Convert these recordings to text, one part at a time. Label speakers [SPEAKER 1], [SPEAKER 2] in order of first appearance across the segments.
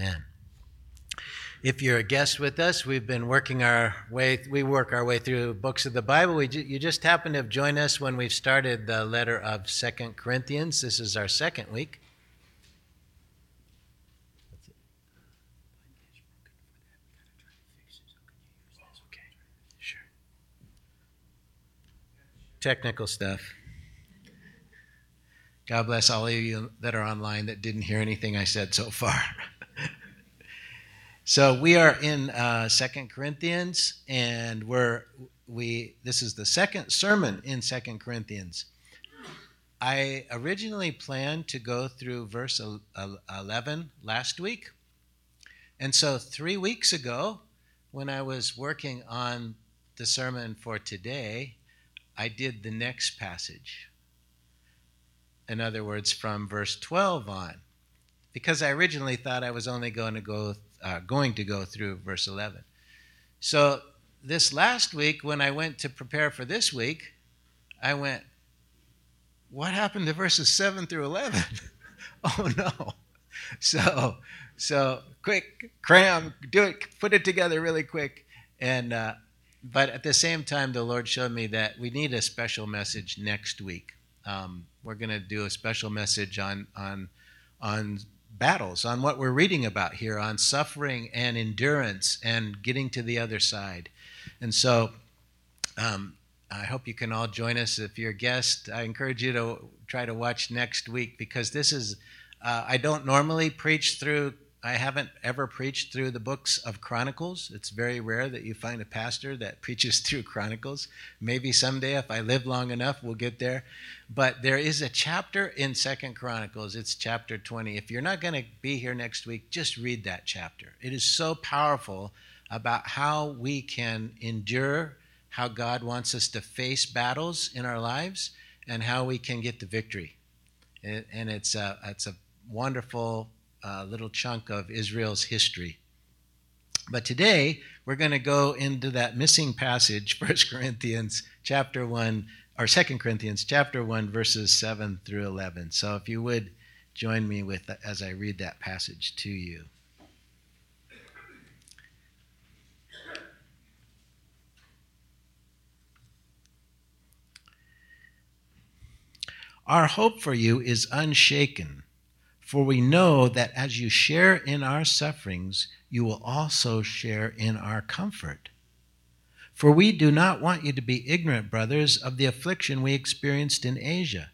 [SPEAKER 1] Amen. If you're a guest with us, we've been working our way, we work our way through books of the Bible. We, you just happen to have joined us when we've started the letter of Second Corinthians. This is our second week. Technical stuff. God bless all of you that are online that didn't hear anything I said so far. So we are in uh, Second Corinthians, and we're we. This is the second sermon in Second Corinthians. I originally planned to go through verse eleven last week, and so three weeks ago, when I was working on the sermon for today, I did the next passage. In other words, from verse twelve on, because I originally thought I was only going to go uh, going to go through verse 11. So, this last week, when I went to prepare for this week, I went, What happened to verses 7 through 11? oh no. So, so quick, cram, do it, put it together really quick. And, uh, but at the same time, the Lord showed me that we need a special message next week. Um, we're going to do a special message on, on, on battles, on what we're reading about here, on suffering and endurance and getting to the other side. And so um, I hope you can all join us. If you're a guest, I encourage you to try to watch next week because this is, uh, I don't normally preach through I haven't ever preached through the books of Chronicles. It's very rare that you find a pastor that preaches through Chronicles. Maybe someday, if I live long enough, we'll get there. But there is a chapter in Second Chronicles. It's chapter 20. If you're not going to be here next week, just read that chapter. It is so powerful about how we can endure, how God wants us to face battles in our lives, and how we can get the victory. And it's a, it's a wonderful uh, little chunk of Israel's history. But today we're going to go into that missing passage, 1 Corinthians chapter 1 or 2 Corinthians chapter 1 verses 7 through 11. So if you would join me with as I read that passage to you. Our hope for you is unshaken for we know that as you share in our sufferings, you will also share in our comfort. For we do not want you to be ignorant, brothers, of the affliction we experienced in Asia.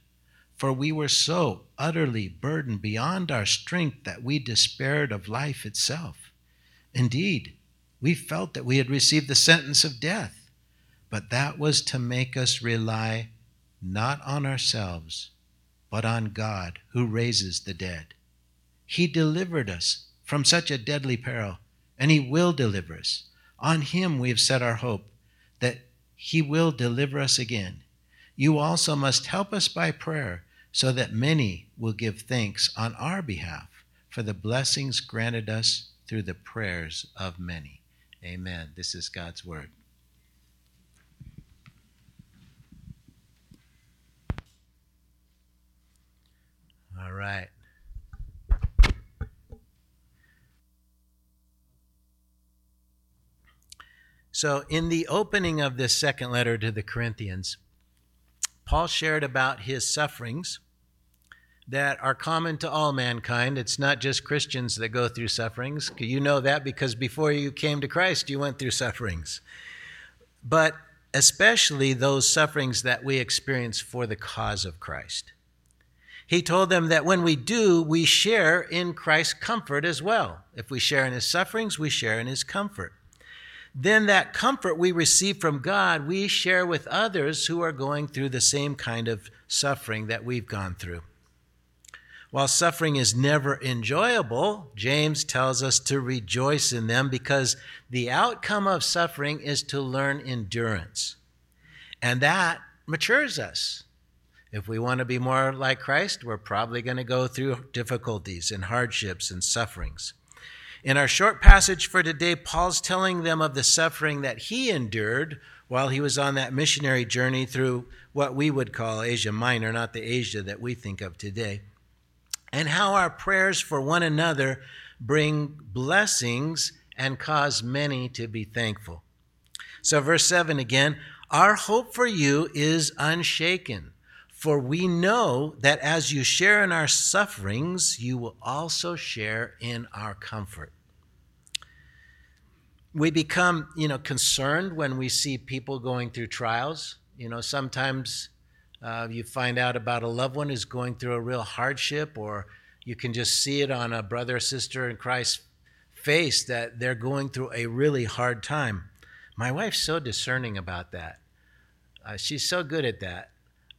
[SPEAKER 1] For we were so utterly burdened beyond our strength that we despaired of life itself. Indeed, we felt that we had received the sentence of death, but that was to make us rely not on ourselves but on God who raises the dead. He delivered us from such a deadly peril, and He will deliver us. On Him we have set our hope that He will deliver us again. You also must help us by prayer so that many will give thanks on our behalf for the blessings granted us through the prayers of many. Amen. This is God's word. Right. So, in the opening of this second letter to the Corinthians, Paul shared about his sufferings that are common to all mankind. It's not just Christians that go through sufferings. You know that because before you came to Christ, you went through sufferings. But especially those sufferings that we experience for the cause of Christ. He told them that when we do, we share in Christ's comfort as well. If we share in his sufferings, we share in his comfort. Then that comfort we receive from God, we share with others who are going through the same kind of suffering that we've gone through. While suffering is never enjoyable, James tells us to rejoice in them because the outcome of suffering is to learn endurance. And that matures us. If we want to be more like Christ, we're probably going to go through difficulties and hardships and sufferings. In our short passage for today, Paul's telling them of the suffering that he endured while he was on that missionary journey through what we would call Asia Minor, not the Asia that we think of today, and how our prayers for one another bring blessings and cause many to be thankful. So, verse 7 again Our hope for you is unshaken, for we know that as you share in our sufferings, you will also share in our comfort. We become, you know, concerned when we see people going through trials. You know, sometimes uh, you find out about a loved one who's going through a real hardship, or you can just see it on a brother or sister in Christ's face that they're going through a really hard time. My wife's so discerning about that. Uh, she's so good at that.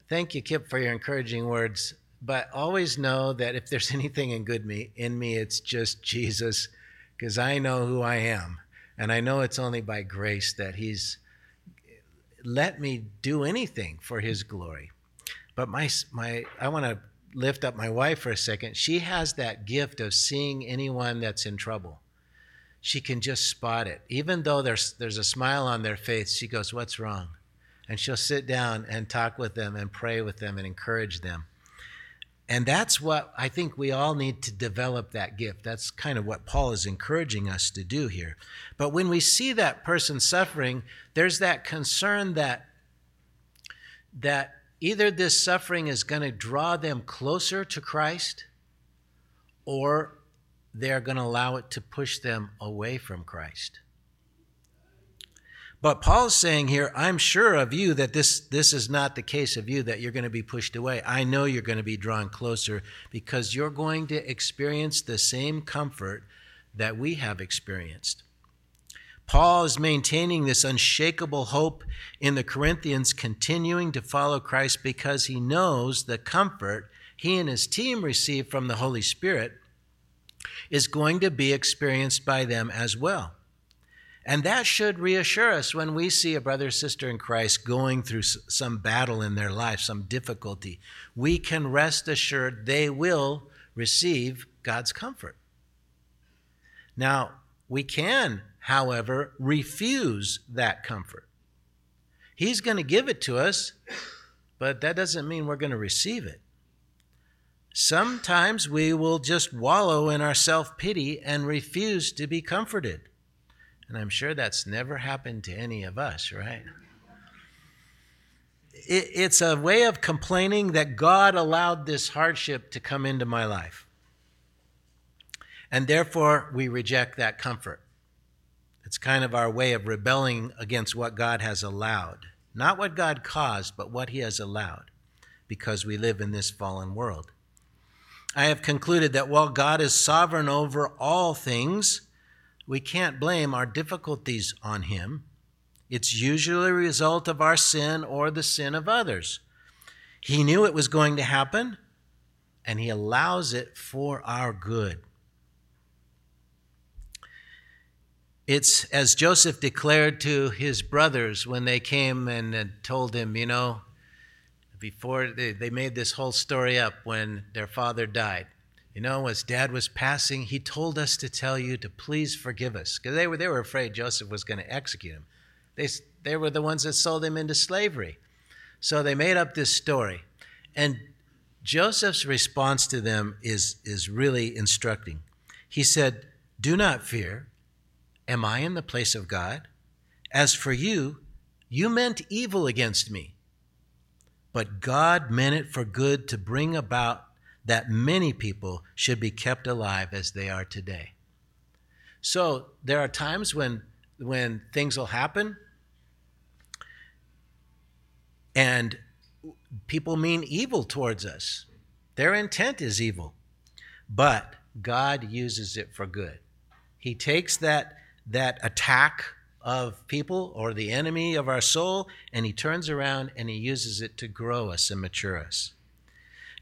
[SPEAKER 1] Thank you, Kip, for your encouraging words. But always know that if there's anything in good me in me, it's just Jesus, because I know who I am, and I know it's only by grace that He's let me do anything for His glory. But my my, I want to lift up my wife for a second. She has that gift of seeing anyone that's in trouble she can just spot it. Even though there's, there's a smile on their face, she goes, What's wrong? And she'll sit down and talk with them and pray with them and encourage them. And that's what I think we all need to develop that gift. That's kind of what Paul is encouraging us to do here. But when we see that person suffering, there's that concern that that either this suffering is going to draw them closer to Christ or they're going to allow it to push them away from Christ. But Paul's saying here, I'm sure of you that this, this is not the case of you, that you're going to be pushed away. I know you're going to be drawn closer because you're going to experience the same comfort that we have experienced. Paul is maintaining this unshakable hope in the Corinthians, continuing to follow Christ because he knows the comfort he and his team receive from the Holy Spirit is going to be experienced by them as well. And that should reassure us when we see a brother or sister in Christ going through some battle in their life, some difficulty. We can rest assured they will receive God's comfort. Now, we can, however, refuse that comfort. He's going to give it to us, but that doesn't mean we're going to receive it. Sometimes we will just wallow in our self pity and refuse to be comforted. And I'm sure that's never happened to any of us, right? it's a way of complaining that God allowed this hardship to come into my life. And therefore, we reject that comfort. It's kind of our way of rebelling against what God has allowed. Not what God caused, but what He has allowed, because we live in this fallen world. I have concluded that while God is sovereign over all things, we can't blame our difficulties on Him. It's usually a result of our sin or the sin of others. He knew it was going to happen, and He allows it for our good. It's as Joseph declared to his brothers when they came and uh, told him, you know, before they, they made this whole story up when their father died. You know, as dad was passing, he told us to tell you to please forgive us because they were, they were afraid Joseph was going to execute him. They, they were the ones that sold him into slavery. So they made up this story. And Joseph's response to them is, is really instructing. He said, Do not fear. Am I in the place of God? As for you, you meant evil against me but God meant it for good to bring about that many people should be kept alive as they are today. So there are times when when things will happen and people mean evil towards us. Their intent is evil. But God uses it for good. He takes that that attack of people or the enemy of our soul, and he turns around and he uses it to grow us and mature us.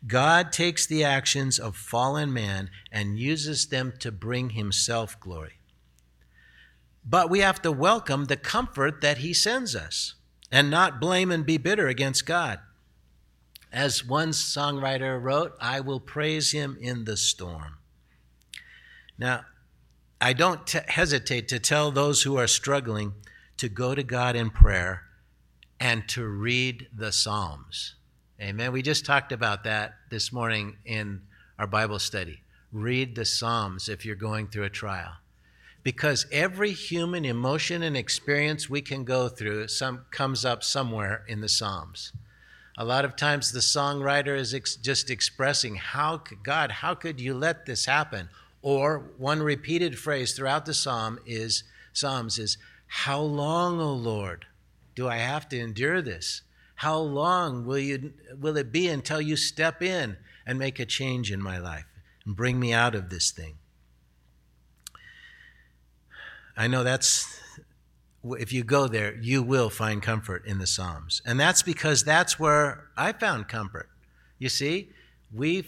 [SPEAKER 1] God takes the actions of fallen man and uses them to bring himself glory. But we have to welcome the comfort that he sends us and not blame and be bitter against God. As one songwriter wrote, I will praise him in the storm. Now, I don't t- hesitate to tell those who are struggling to go to God in prayer and to read the Psalms. Amen. We just talked about that this morning in our Bible study. read the Psalms if you're going through a trial. Because every human emotion and experience we can go through some, comes up somewhere in the Psalms. A lot of times the songwriter is ex- just expressing, How could, God, how could you let this happen? Or one repeated phrase throughout the psalm is Psalms is, How long, O Lord, do I have to endure this? How long will, you, will it be until you step in and make a change in my life and bring me out of this thing? I know that's, if you go there, you will find comfort in the Psalms. And that's because that's where I found comfort. You see, we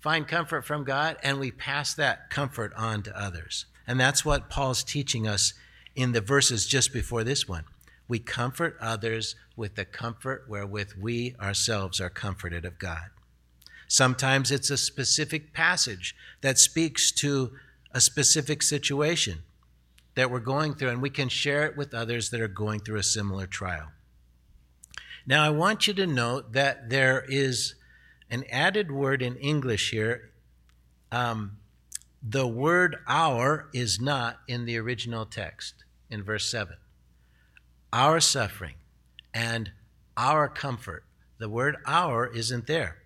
[SPEAKER 1] find comfort from God and we pass that comfort on to others. And that's what Paul's teaching us in the verses just before this one we comfort others with the comfort wherewith we ourselves are comforted of God. Sometimes it's a specific passage that speaks to a specific situation that we're going through, and we can share it with others that are going through a similar trial. Now, I want you to note that there is an added word in English here. Um, the word our is not in the original text in verse 7 our suffering and our comfort. The word our isn't there.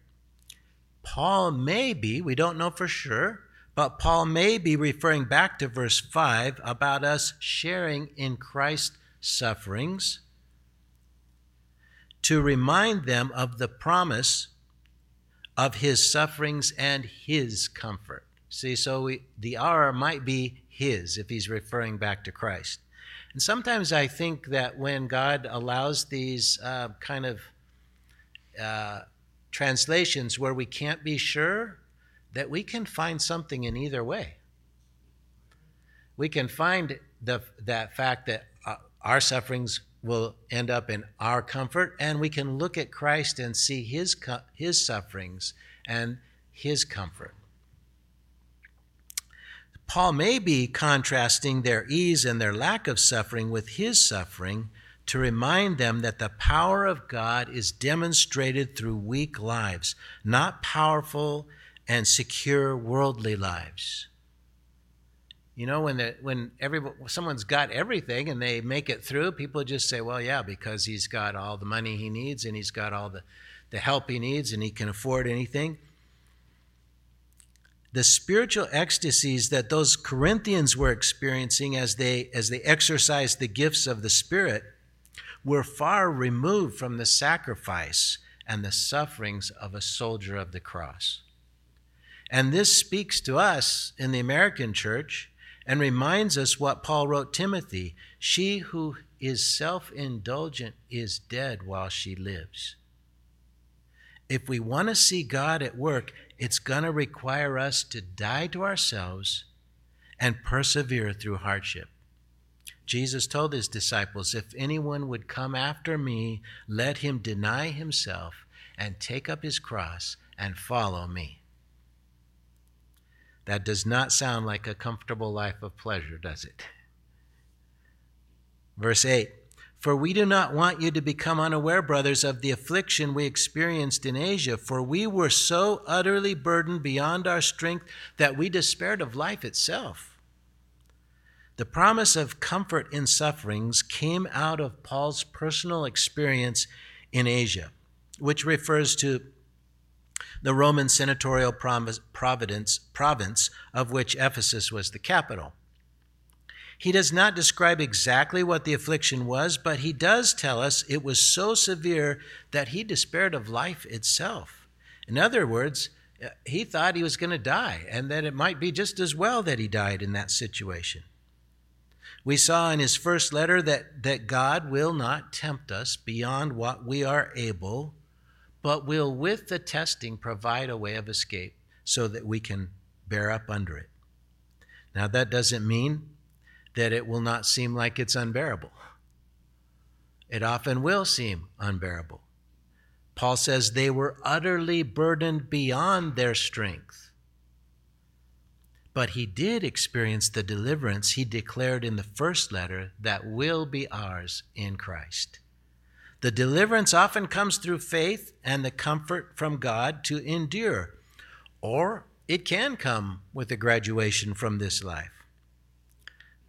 [SPEAKER 1] Paul may be, we don't know for sure, but Paul may be referring back to verse 5 about us sharing in Christ's sufferings to remind them of the promise of his sufferings and his comfort. See, so we, the our might be his if he's referring back to Christ. And sometimes I think that when God allows these uh, kind of uh, translations where we can't be sure, that we can find something in either way. We can find the, that fact that uh, our sufferings will end up in our comfort, and we can look at Christ and see his, his sufferings and his comfort. Paul may be contrasting their ease and their lack of suffering with his suffering to remind them that the power of God is demonstrated through weak lives, not powerful and secure worldly lives. You know, when the, when everybody, someone's got everything and they make it through, people just say, "Well, yeah, because he's got all the money he needs and he's got all the, the help he needs and he can afford anything." The spiritual ecstasies that those Corinthians were experiencing as they as they exercised the gifts of the Spirit were far removed from the sacrifice and the sufferings of a soldier of the cross. And this speaks to us in the American church and reminds us what Paul wrote Timothy she who is self indulgent is dead while she lives. If we want to see God at work, it's going to require us to die to ourselves and persevere through hardship. Jesus told his disciples, If anyone would come after me, let him deny himself and take up his cross and follow me. That does not sound like a comfortable life of pleasure, does it? Verse 8 for we do not want you to become unaware, brothers, of the affliction we experienced in Asia, for we were so utterly burdened beyond our strength that we despaired of life itself. The promise of comfort in sufferings came out of Paul's personal experience in Asia, which refers to the Roman senatorial province, of which Ephesus was the capital. He does not describe exactly what the affliction was, but he does tell us it was so severe that he despaired of life itself. In other words, he thought he was going to die and that it might be just as well that he died in that situation. We saw in his first letter that, that God will not tempt us beyond what we are able, but will, with the testing, provide a way of escape so that we can bear up under it. Now, that doesn't mean that it will not seem like it's unbearable. It often will seem unbearable. Paul says they were utterly burdened beyond their strength. But he did experience the deliverance he declared in the first letter that will be ours in Christ. The deliverance often comes through faith and the comfort from God to endure, or it can come with a graduation from this life.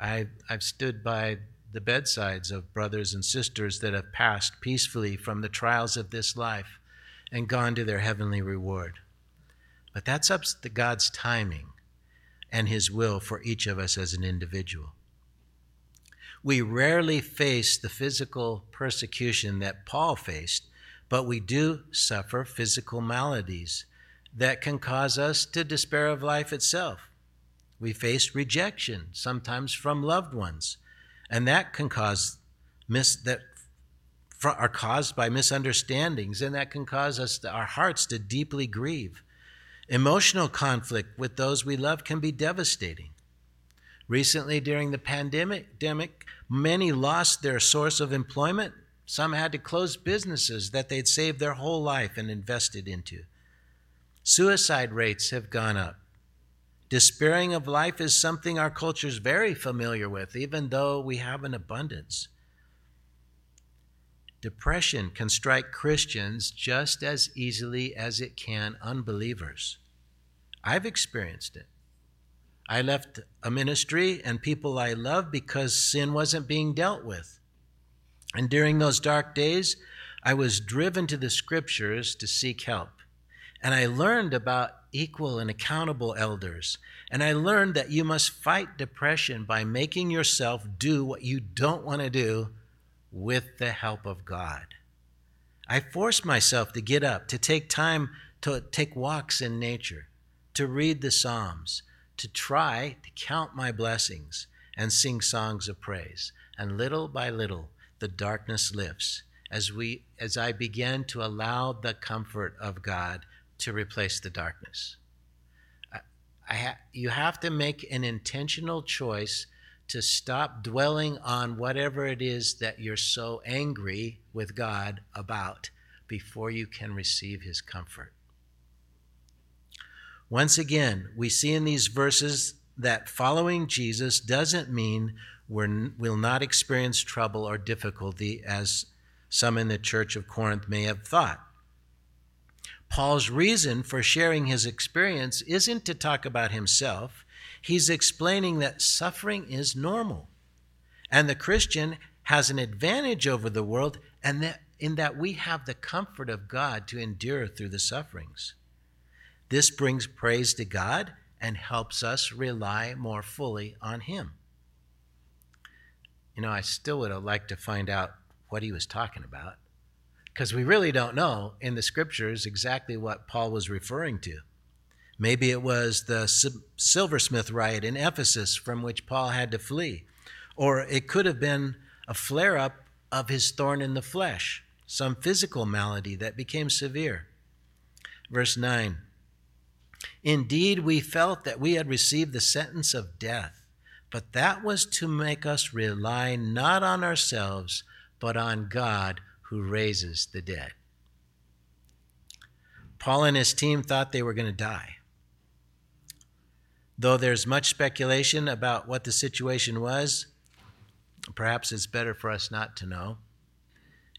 [SPEAKER 1] I, I've stood by the bedsides of brothers and sisters that have passed peacefully from the trials of this life and gone to their heavenly reward. But that's up to God's timing and His will for each of us as an individual. We rarely face the physical persecution that Paul faced, but we do suffer physical maladies that can cause us to despair of life itself. We face rejection, sometimes from loved ones, and that can cause mis- that are caused by misunderstandings, and that can cause us to, our hearts to deeply grieve. Emotional conflict with those we love can be devastating. Recently, during the pandemic, many lost their source of employment. Some had to close businesses that they'd saved their whole life and invested into. Suicide rates have gone up. Despairing of life is something our culture is very familiar with, even though we have an abundance. Depression can strike Christians just as easily as it can unbelievers. I've experienced it. I left a ministry and people I love because sin wasn't being dealt with. And during those dark days, I was driven to the scriptures to seek help. And I learned about equal and accountable elders. And I learned that you must fight depression by making yourself do what you don't want to do with the help of God. I forced myself to get up, to take time to take walks in nature, to read the Psalms, to try to count my blessings and sing songs of praise. And little by little, the darkness lifts as we as I begin to allow the comfort of God to replace the darkness. I, I ha- you have to make an intentional choice to stop dwelling on whatever it is that you're so angry with God about before you can receive his comfort. Once again, we see in these verses that following Jesus doesn't mean we will not experience trouble or difficulty as some in the church of Corinth may have thought. Paul's reason for sharing his experience isn't to talk about himself. He's explaining that suffering is normal. And the Christian has an advantage over the world and that in that we have the comfort of God to endure through the sufferings. This brings praise to God and helps us rely more fully on him. You know, I still would have liked to find out what he was talking about because we really don't know in the scriptures exactly what Paul was referring to. Maybe it was the silversmith riot in Ephesus from which Paul had to flee, or it could have been a flare up of his thorn in the flesh, some physical malady that became severe. Verse 9 Indeed, we felt that we had received the sentence of death, but that was to make us rely not on ourselves, but on God who raises the dead. Paul and his team thought they were going to die. Though there's much speculation about what the situation was, perhaps it's better for us not to know.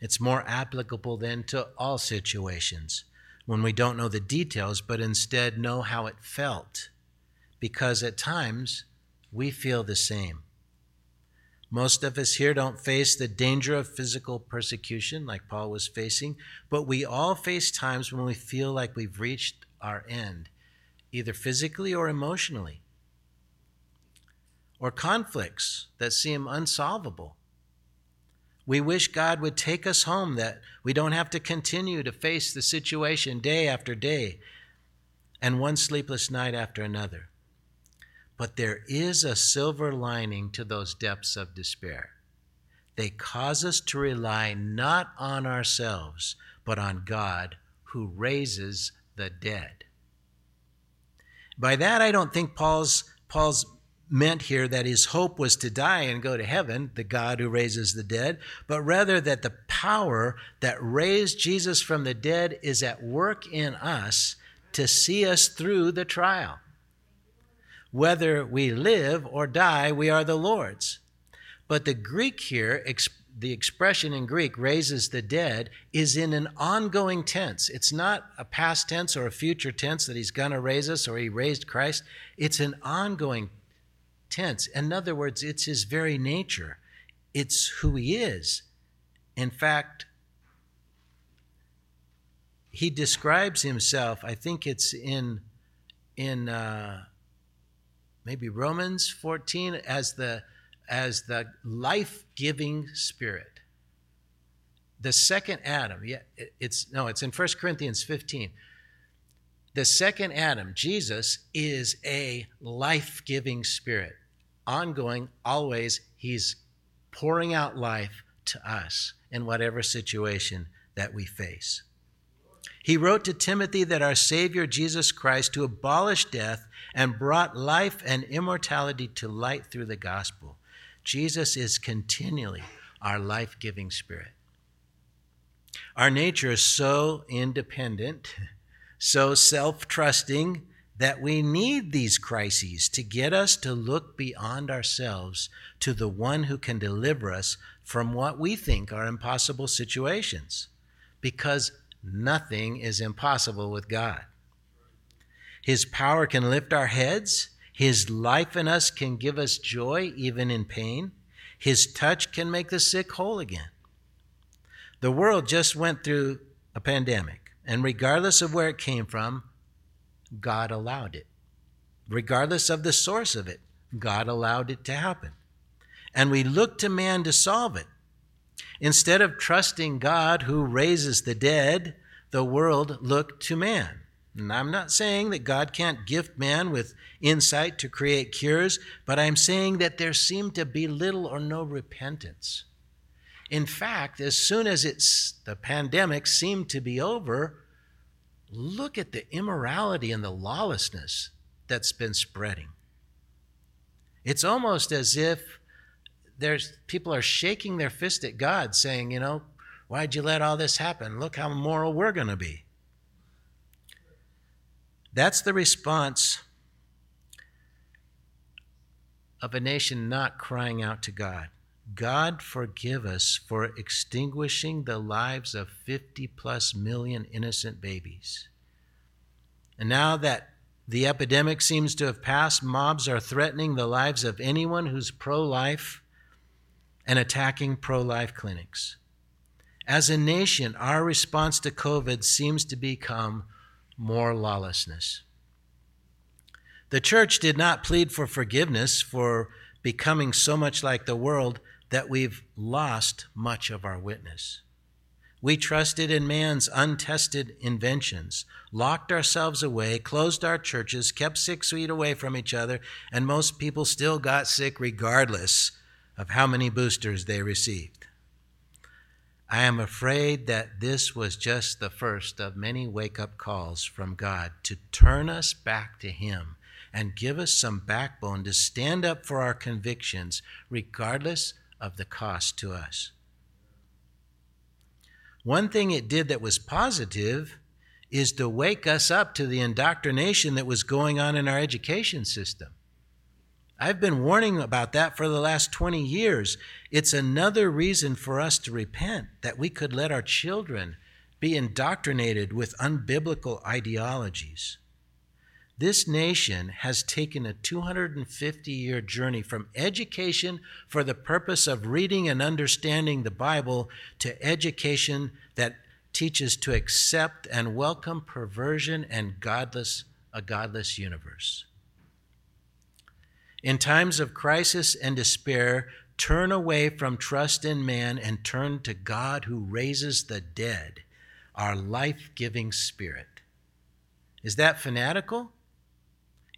[SPEAKER 1] It's more applicable then to all situations when we don't know the details, but instead know how it felt, because at times we feel the same. Most of us here don't face the danger of physical persecution like Paul was facing, but we all face times when we feel like we've reached our end, either physically or emotionally, or conflicts that seem unsolvable. We wish God would take us home, that we don't have to continue to face the situation day after day and one sleepless night after another. But there is a silver lining to those depths of despair. They cause us to rely not on ourselves, but on God who raises the dead. By that, I don't think Paul's, Paul's meant here that his hope was to die and go to heaven, the God who raises the dead, but rather that the power that raised Jesus from the dead is at work in us to see us through the trial. Whether we live or die, we are the Lord's. But the Greek here, the expression in Greek, raises the dead, is in an ongoing tense. It's not a past tense or a future tense that he's going to raise us or he raised Christ. It's an ongoing tense. In other words, it's his very nature, it's who he is. In fact, he describes himself, I think it's in, in uh, maybe Romans 14, as the as the life giving spirit. The second Adam, yeah, it's no, it's in 1 Corinthians 15. The second Adam, Jesus, is a life giving spirit. Ongoing, always, he's pouring out life to us in whatever situation that we face. He wrote to Timothy that our Savior Jesus Christ to abolish death and brought life and immortality to light through the gospel. Jesus is continually our life giving spirit. Our nature is so independent, so self trusting, that we need these crises to get us to look beyond ourselves to the one who can deliver us from what we think are impossible situations. Because nothing is impossible with God. His power can lift our heads his life in us can give us joy even in pain. His touch can make the sick whole again. The world just went through a pandemic, and regardless of where it came from, God allowed it. Regardless of the source of it, God allowed it to happen. And we look to man to solve it. Instead of trusting God who raises the dead, the world looked to man. And I'm not saying that God can't gift man with insight to create cures, but I'm saying that there seemed to be little or no repentance. In fact, as soon as it's the pandemic seemed to be over, look at the immorality and the lawlessness that's been spreading. It's almost as if there's people are shaking their fist at God, saying, you know, why'd you let all this happen? Look how moral we're going to be. That's the response of a nation not crying out to God. God forgive us for extinguishing the lives of 50 plus million innocent babies. And now that the epidemic seems to have passed, mobs are threatening the lives of anyone who's pro life and attacking pro life clinics. As a nation, our response to COVID seems to become more lawlessness. The church did not plead for forgiveness for becoming so much like the world that we've lost much of our witness. We trusted in man's untested inventions, locked ourselves away, closed our churches, kept six feet away from each other, and most people still got sick regardless of how many boosters they received. I am afraid that this was just the first of many wake up calls from God to turn us back to Him and give us some backbone to stand up for our convictions, regardless of the cost to us. One thing it did that was positive is to wake us up to the indoctrination that was going on in our education system. I've been warning about that for the last 20 years. It's another reason for us to repent that we could let our children be indoctrinated with unbiblical ideologies. This nation has taken a 250 year journey from education for the purpose of reading and understanding the Bible to education that teaches to accept and welcome perversion and godless, a godless universe. In times of crisis and despair, turn away from trust in man and turn to God who raises the dead, our life giving spirit. Is that fanatical?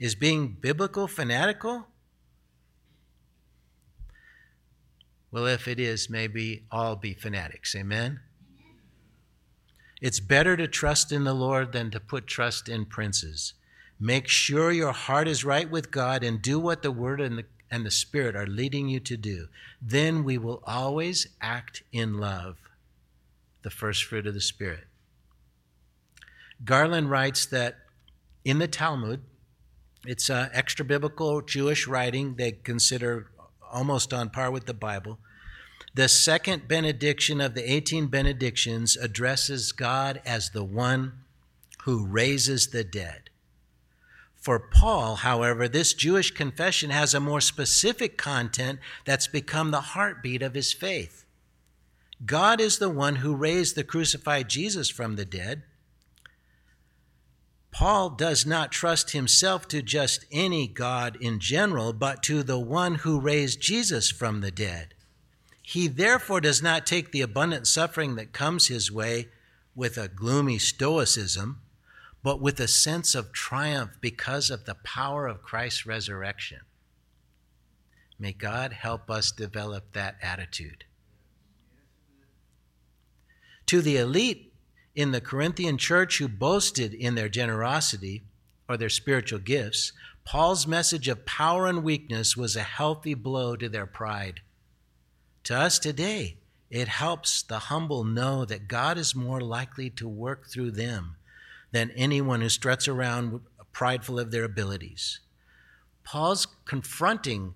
[SPEAKER 1] Is being biblical fanatical? Well, if it is, maybe all be fanatics. Amen? It's better to trust in the Lord than to put trust in princes. Make sure your heart is right with God and do what the Word and the, and the Spirit are leading you to do. Then we will always act in love, the first fruit of the Spirit. Garland writes that in the Talmud, it's uh, extra biblical Jewish writing they consider almost on par with the Bible. The second benediction of the 18 benedictions addresses God as the one who raises the dead. For Paul, however, this Jewish confession has a more specific content that's become the heartbeat of his faith. God is the one who raised the crucified Jesus from the dead. Paul does not trust himself to just any God in general, but to the one who raised Jesus from the dead. He therefore does not take the abundant suffering that comes his way with a gloomy stoicism, but with a sense of triumph because of the power of Christ's resurrection. May God help us develop that attitude. To the elite in the Corinthian church who boasted in their generosity or their spiritual gifts, Paul's message of power and weakness was a healthy blow to their pride. To us today, it helps the humble know that God is more likely to work through them than anyone who struts around prideful of their abilities. Paul's confronting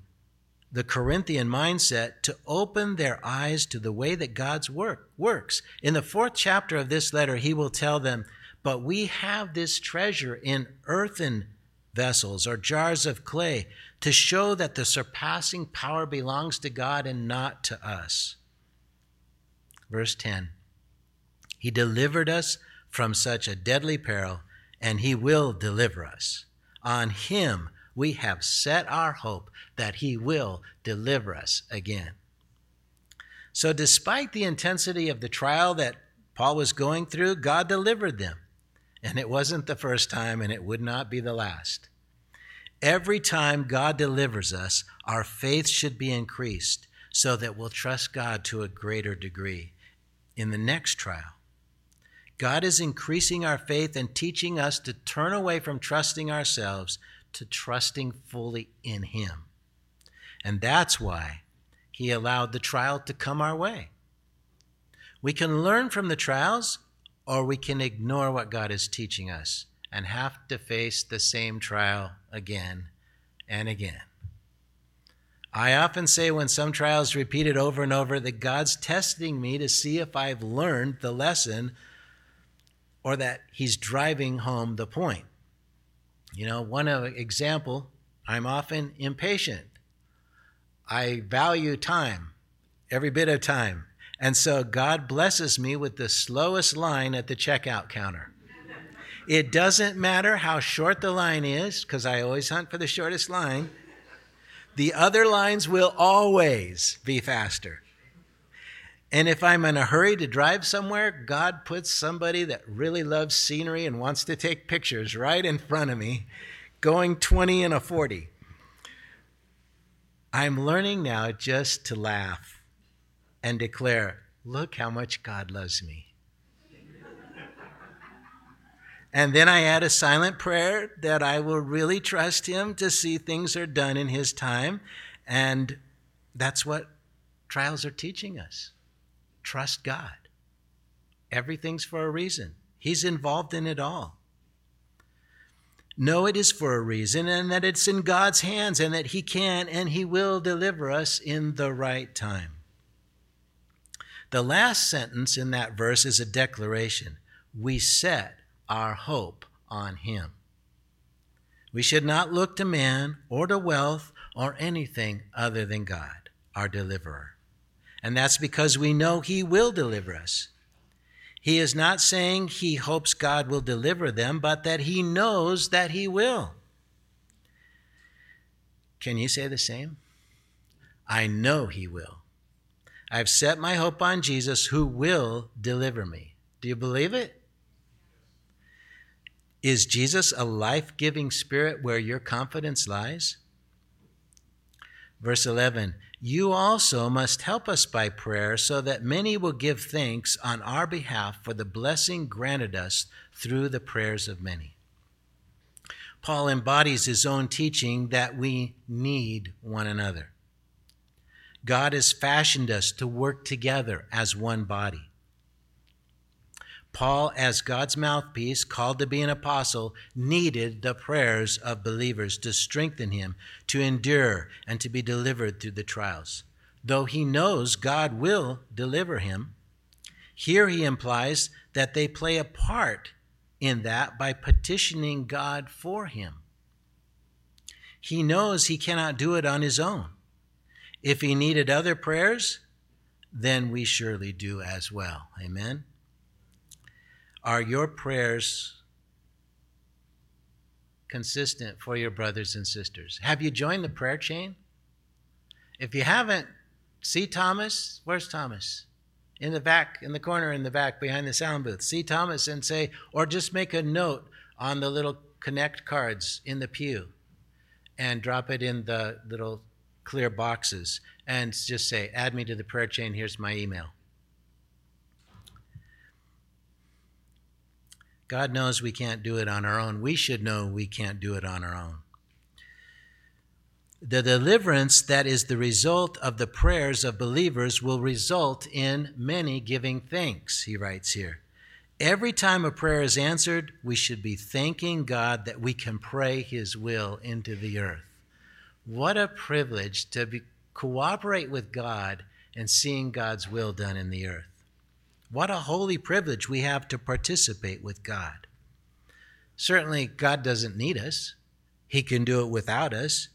[SPEAKER 1] the Corinthian mindset to open their eyes to the way that God's work works. In the fourth chapter of this letter, he will tell them, But we have this treasure in earthen vessels or jars of clay to show that the surpassing power belongs to God and not to us. Verse 10 He delivered us from such a deadly peril, and He will deliver us. On Him we have set our hope that He will deliver us again. So, despite the intensity of the trial that Paul was going through, God delivered them. And it wasn't the first time, and it would not be the last. Every time God delivers us, our faith should be increased so that we'll trust God to a greater degree in the next trial. God is increasing our faith and teaching us to turn away from trusting ourselves to trusting fully in Him. And that's why He allowed the trial to come our way. We can learn from the trials, or we can ignore what God is teaching us and have to face the same trial again and again. I often say when some trials repeated over and over that God's testing me to see if I've learned the lesson or that He's driving home the point. You know, one example, I'm often impatient. I value time, every bit of time. And so God blesses me with the slowest line at the checkout counter. It doesn't matter how short the line is, because I always hunt for the shortest line. The other lines will always be faster. And if I'm in a hurry to drive somewhere, God puts somebody that really loves scenery and wants to take pictures right in front of me, going 20 and a 40. I'm learning now just to laugh and declare, Look how much God loves me. and then I add a silent prayer that I will really trust Him to see things are done in His time. And that's what trials are teaching us. Trust God. Everything's for a reason, He's involved in it all. Know it is for a reason and that it's in God's hands and that He can and He will deliver us in the right time. The last sentence in that verse is a declaration. We set our hope on Him. We should not look to man or to wealth or anything other than God, our deliverer. And that's because we know He will deliver us. He is not saying he hopes God will deliver them, but that he knows that he will. Can you say the same? I know he will. I've set my hope on Jesus who will deliver me. Do you believe it? Is Jesus a life giving spirit where your confidence lies? Verse 11 you also must help us by prayer so that many will give thanks on our behalf for the blessing granted us through the prayers of many. Paul embodies his own teaching that we need one another. God has fashioned us to work together as one body. Paul, as God's mouthpiece, called to be an apostle, needed the prayers of believers to strengthen him, to endure, and to be delivered through the trials. though he knows God will deliver him. Here he implies that they play a part in that by petitioning God for him. He knows he cannot do it on his own. If he needed other prayers, then we surely do as well. Amen. Are your prayers consistent for your brothers and sisters? Have you joined the prayer chain? If you haven't, see Thomas. Where's Thomas? In the back, in the corner in the back behind the sound booth. See Thomas and say, or just make a note on the little connect cards in the pew and drop it in the little clear boxes and just say, add me to the prayer chain. Here's my email. God knows we can't do it on our own. We should know we can't do it on our own. The deliverance that is the result of the prayers of believers will result in many giving thanks, he writes here. Every time a prayer is answered, we should be thanking God that we can pray his will into the earth. What a privilege to be, cooperate with God and seeing God's will done in the earth. What a holy privilege we have to participate with God. Certainly, God doesn't need us, He can do it without us,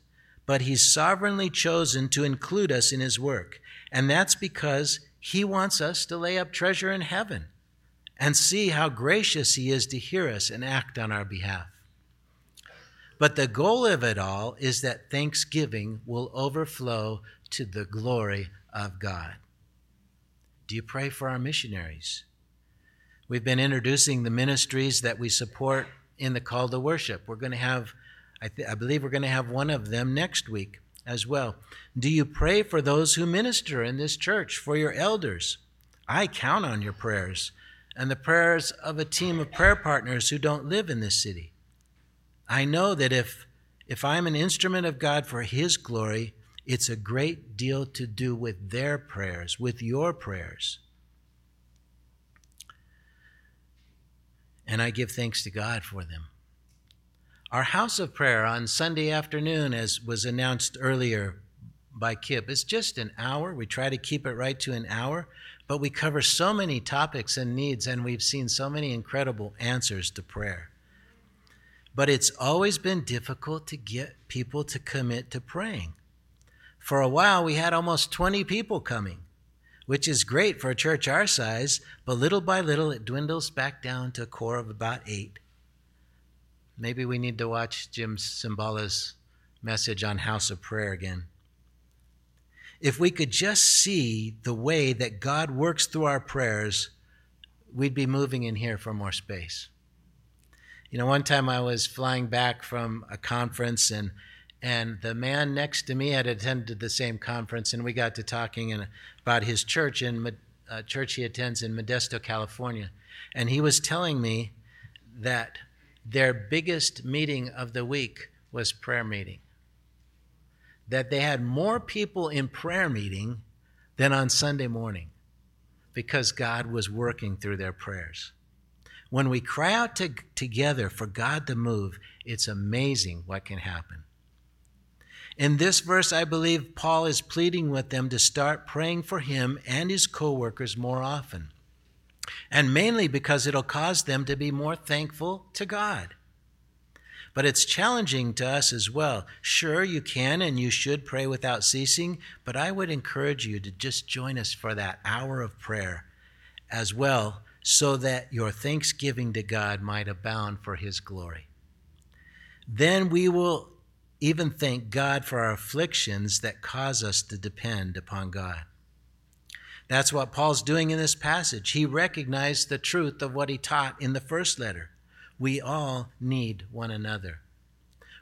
[SPEAKER 1] but He's sovereignly chosen to include us in His work. And that's because He wants us to lay up treasure in heaven and see how gracious He is to hear us and act on our behalf. But the goal of it all is that thanksgiving will overflow to the glory of God. Do you pray for our missionaries? We've been introducing the ministries that we support in the call to worship. We're going to have, I, th- I believe, we're going to have one of them next week as well. Do you pray for those who minister in this church, for your elders? I count on your prayers and the prayers of a team of prayer partners who don't live in this city. I know that if if I'm an instrument of God for his glory, it's a great deal to do with their prayers, with your prayers. And I give thanks to God for them. Our house of prayer on Sunday afternoon, as was announced earlier by Kip, is just an hour. We try to keep it right to an hour, but we cover so many topics and needs, and we've seen so many incredible answers to prayer. But it's always been difficult to get people to commit to praying. For a while, we had almost 20 people coming, which is great for a church our size, but little by little, it dwindles back down to a core of about eight. Maybe we need to watch Jim Cymbala's message on House of Prayer again. If we could just see the way that God works through our prayers, we'd be moving in here for more space. You know, one time I was flying back from a conference and and the man next to me had attended the same conference, and we got to talking in, about his church in uh, church he attends in Modesto, California, and he was telling me that their biggest meeting of the week was prayer meeting. That they had more people in prayer meeting than on Sunday morning because God was working through their prayers. When we cry out to, together for God to move, it's amazing what can happen. In this verse, I believe Paul is pleading with them to start praying for him and his co workers more often, and mainly because it'll cause them to be more thankful to God. But it's challenging to us as well. Sure, you can and you should pray without ceasing, but I would encourage you to just join us for that hour of prayer as well, so that your thanksgiving to God might abound for his glory. Then we will even thank God for our afflictions that cause us to depend upon God. That's what Paul's doing in this passage. He recognized the truth of what he taught in the first letter. We all need one another.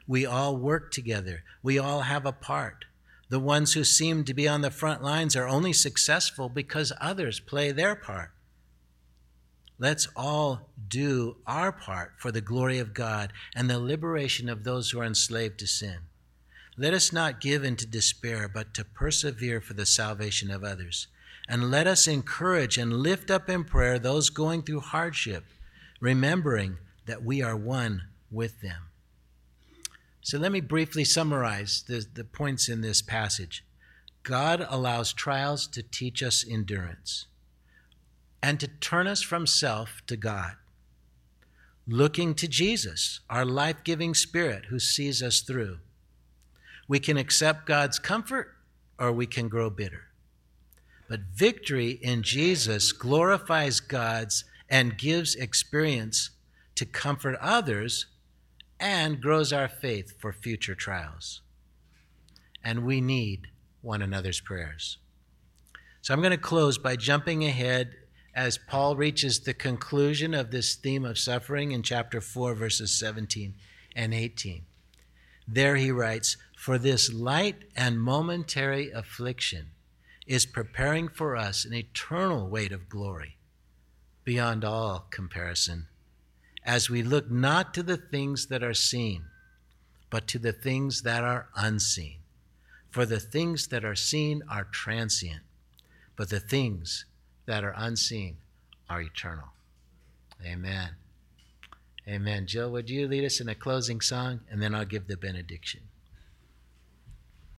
[SPEAKER 1] We all work together. We all have a part. The ones who seem to be on the front lines are only successful because others play their part. Let's all do our part for the glory of God and the liberation of those who are enslaved to sin. Let us not give in to despair, but to persevere for the salvation of others. And let us encourage and lift up in prayer those going through hardship, remembering that we are one with them. So let me briefly summarize the, the points in this passage. God allows trials to teach us endurance and to turn us from self to God, looking to Jesus, our life giving Spirit who sees us through. We can accept God's comfort or we can grow bitter. But victory in Jesus glorifies God's and gives experience to comfort others and grows our faith for future trials. And we need one another's prayers. So I'm going to close by jumping ahead as Paul reaches the conclusion of this theme of suffering in chapter 4, verses 17 and 18. There he writes, For this light and momentary affliction is preparing for us an eternal weight of glory beyond all comparison, as we look not to the things that are seen, but to the things that are unseen. For the things that are seen are transient, but the things that are unseen are eternal. Amen. Amen. Jill, would you lead us in a closing song? And then I'll give the benediction.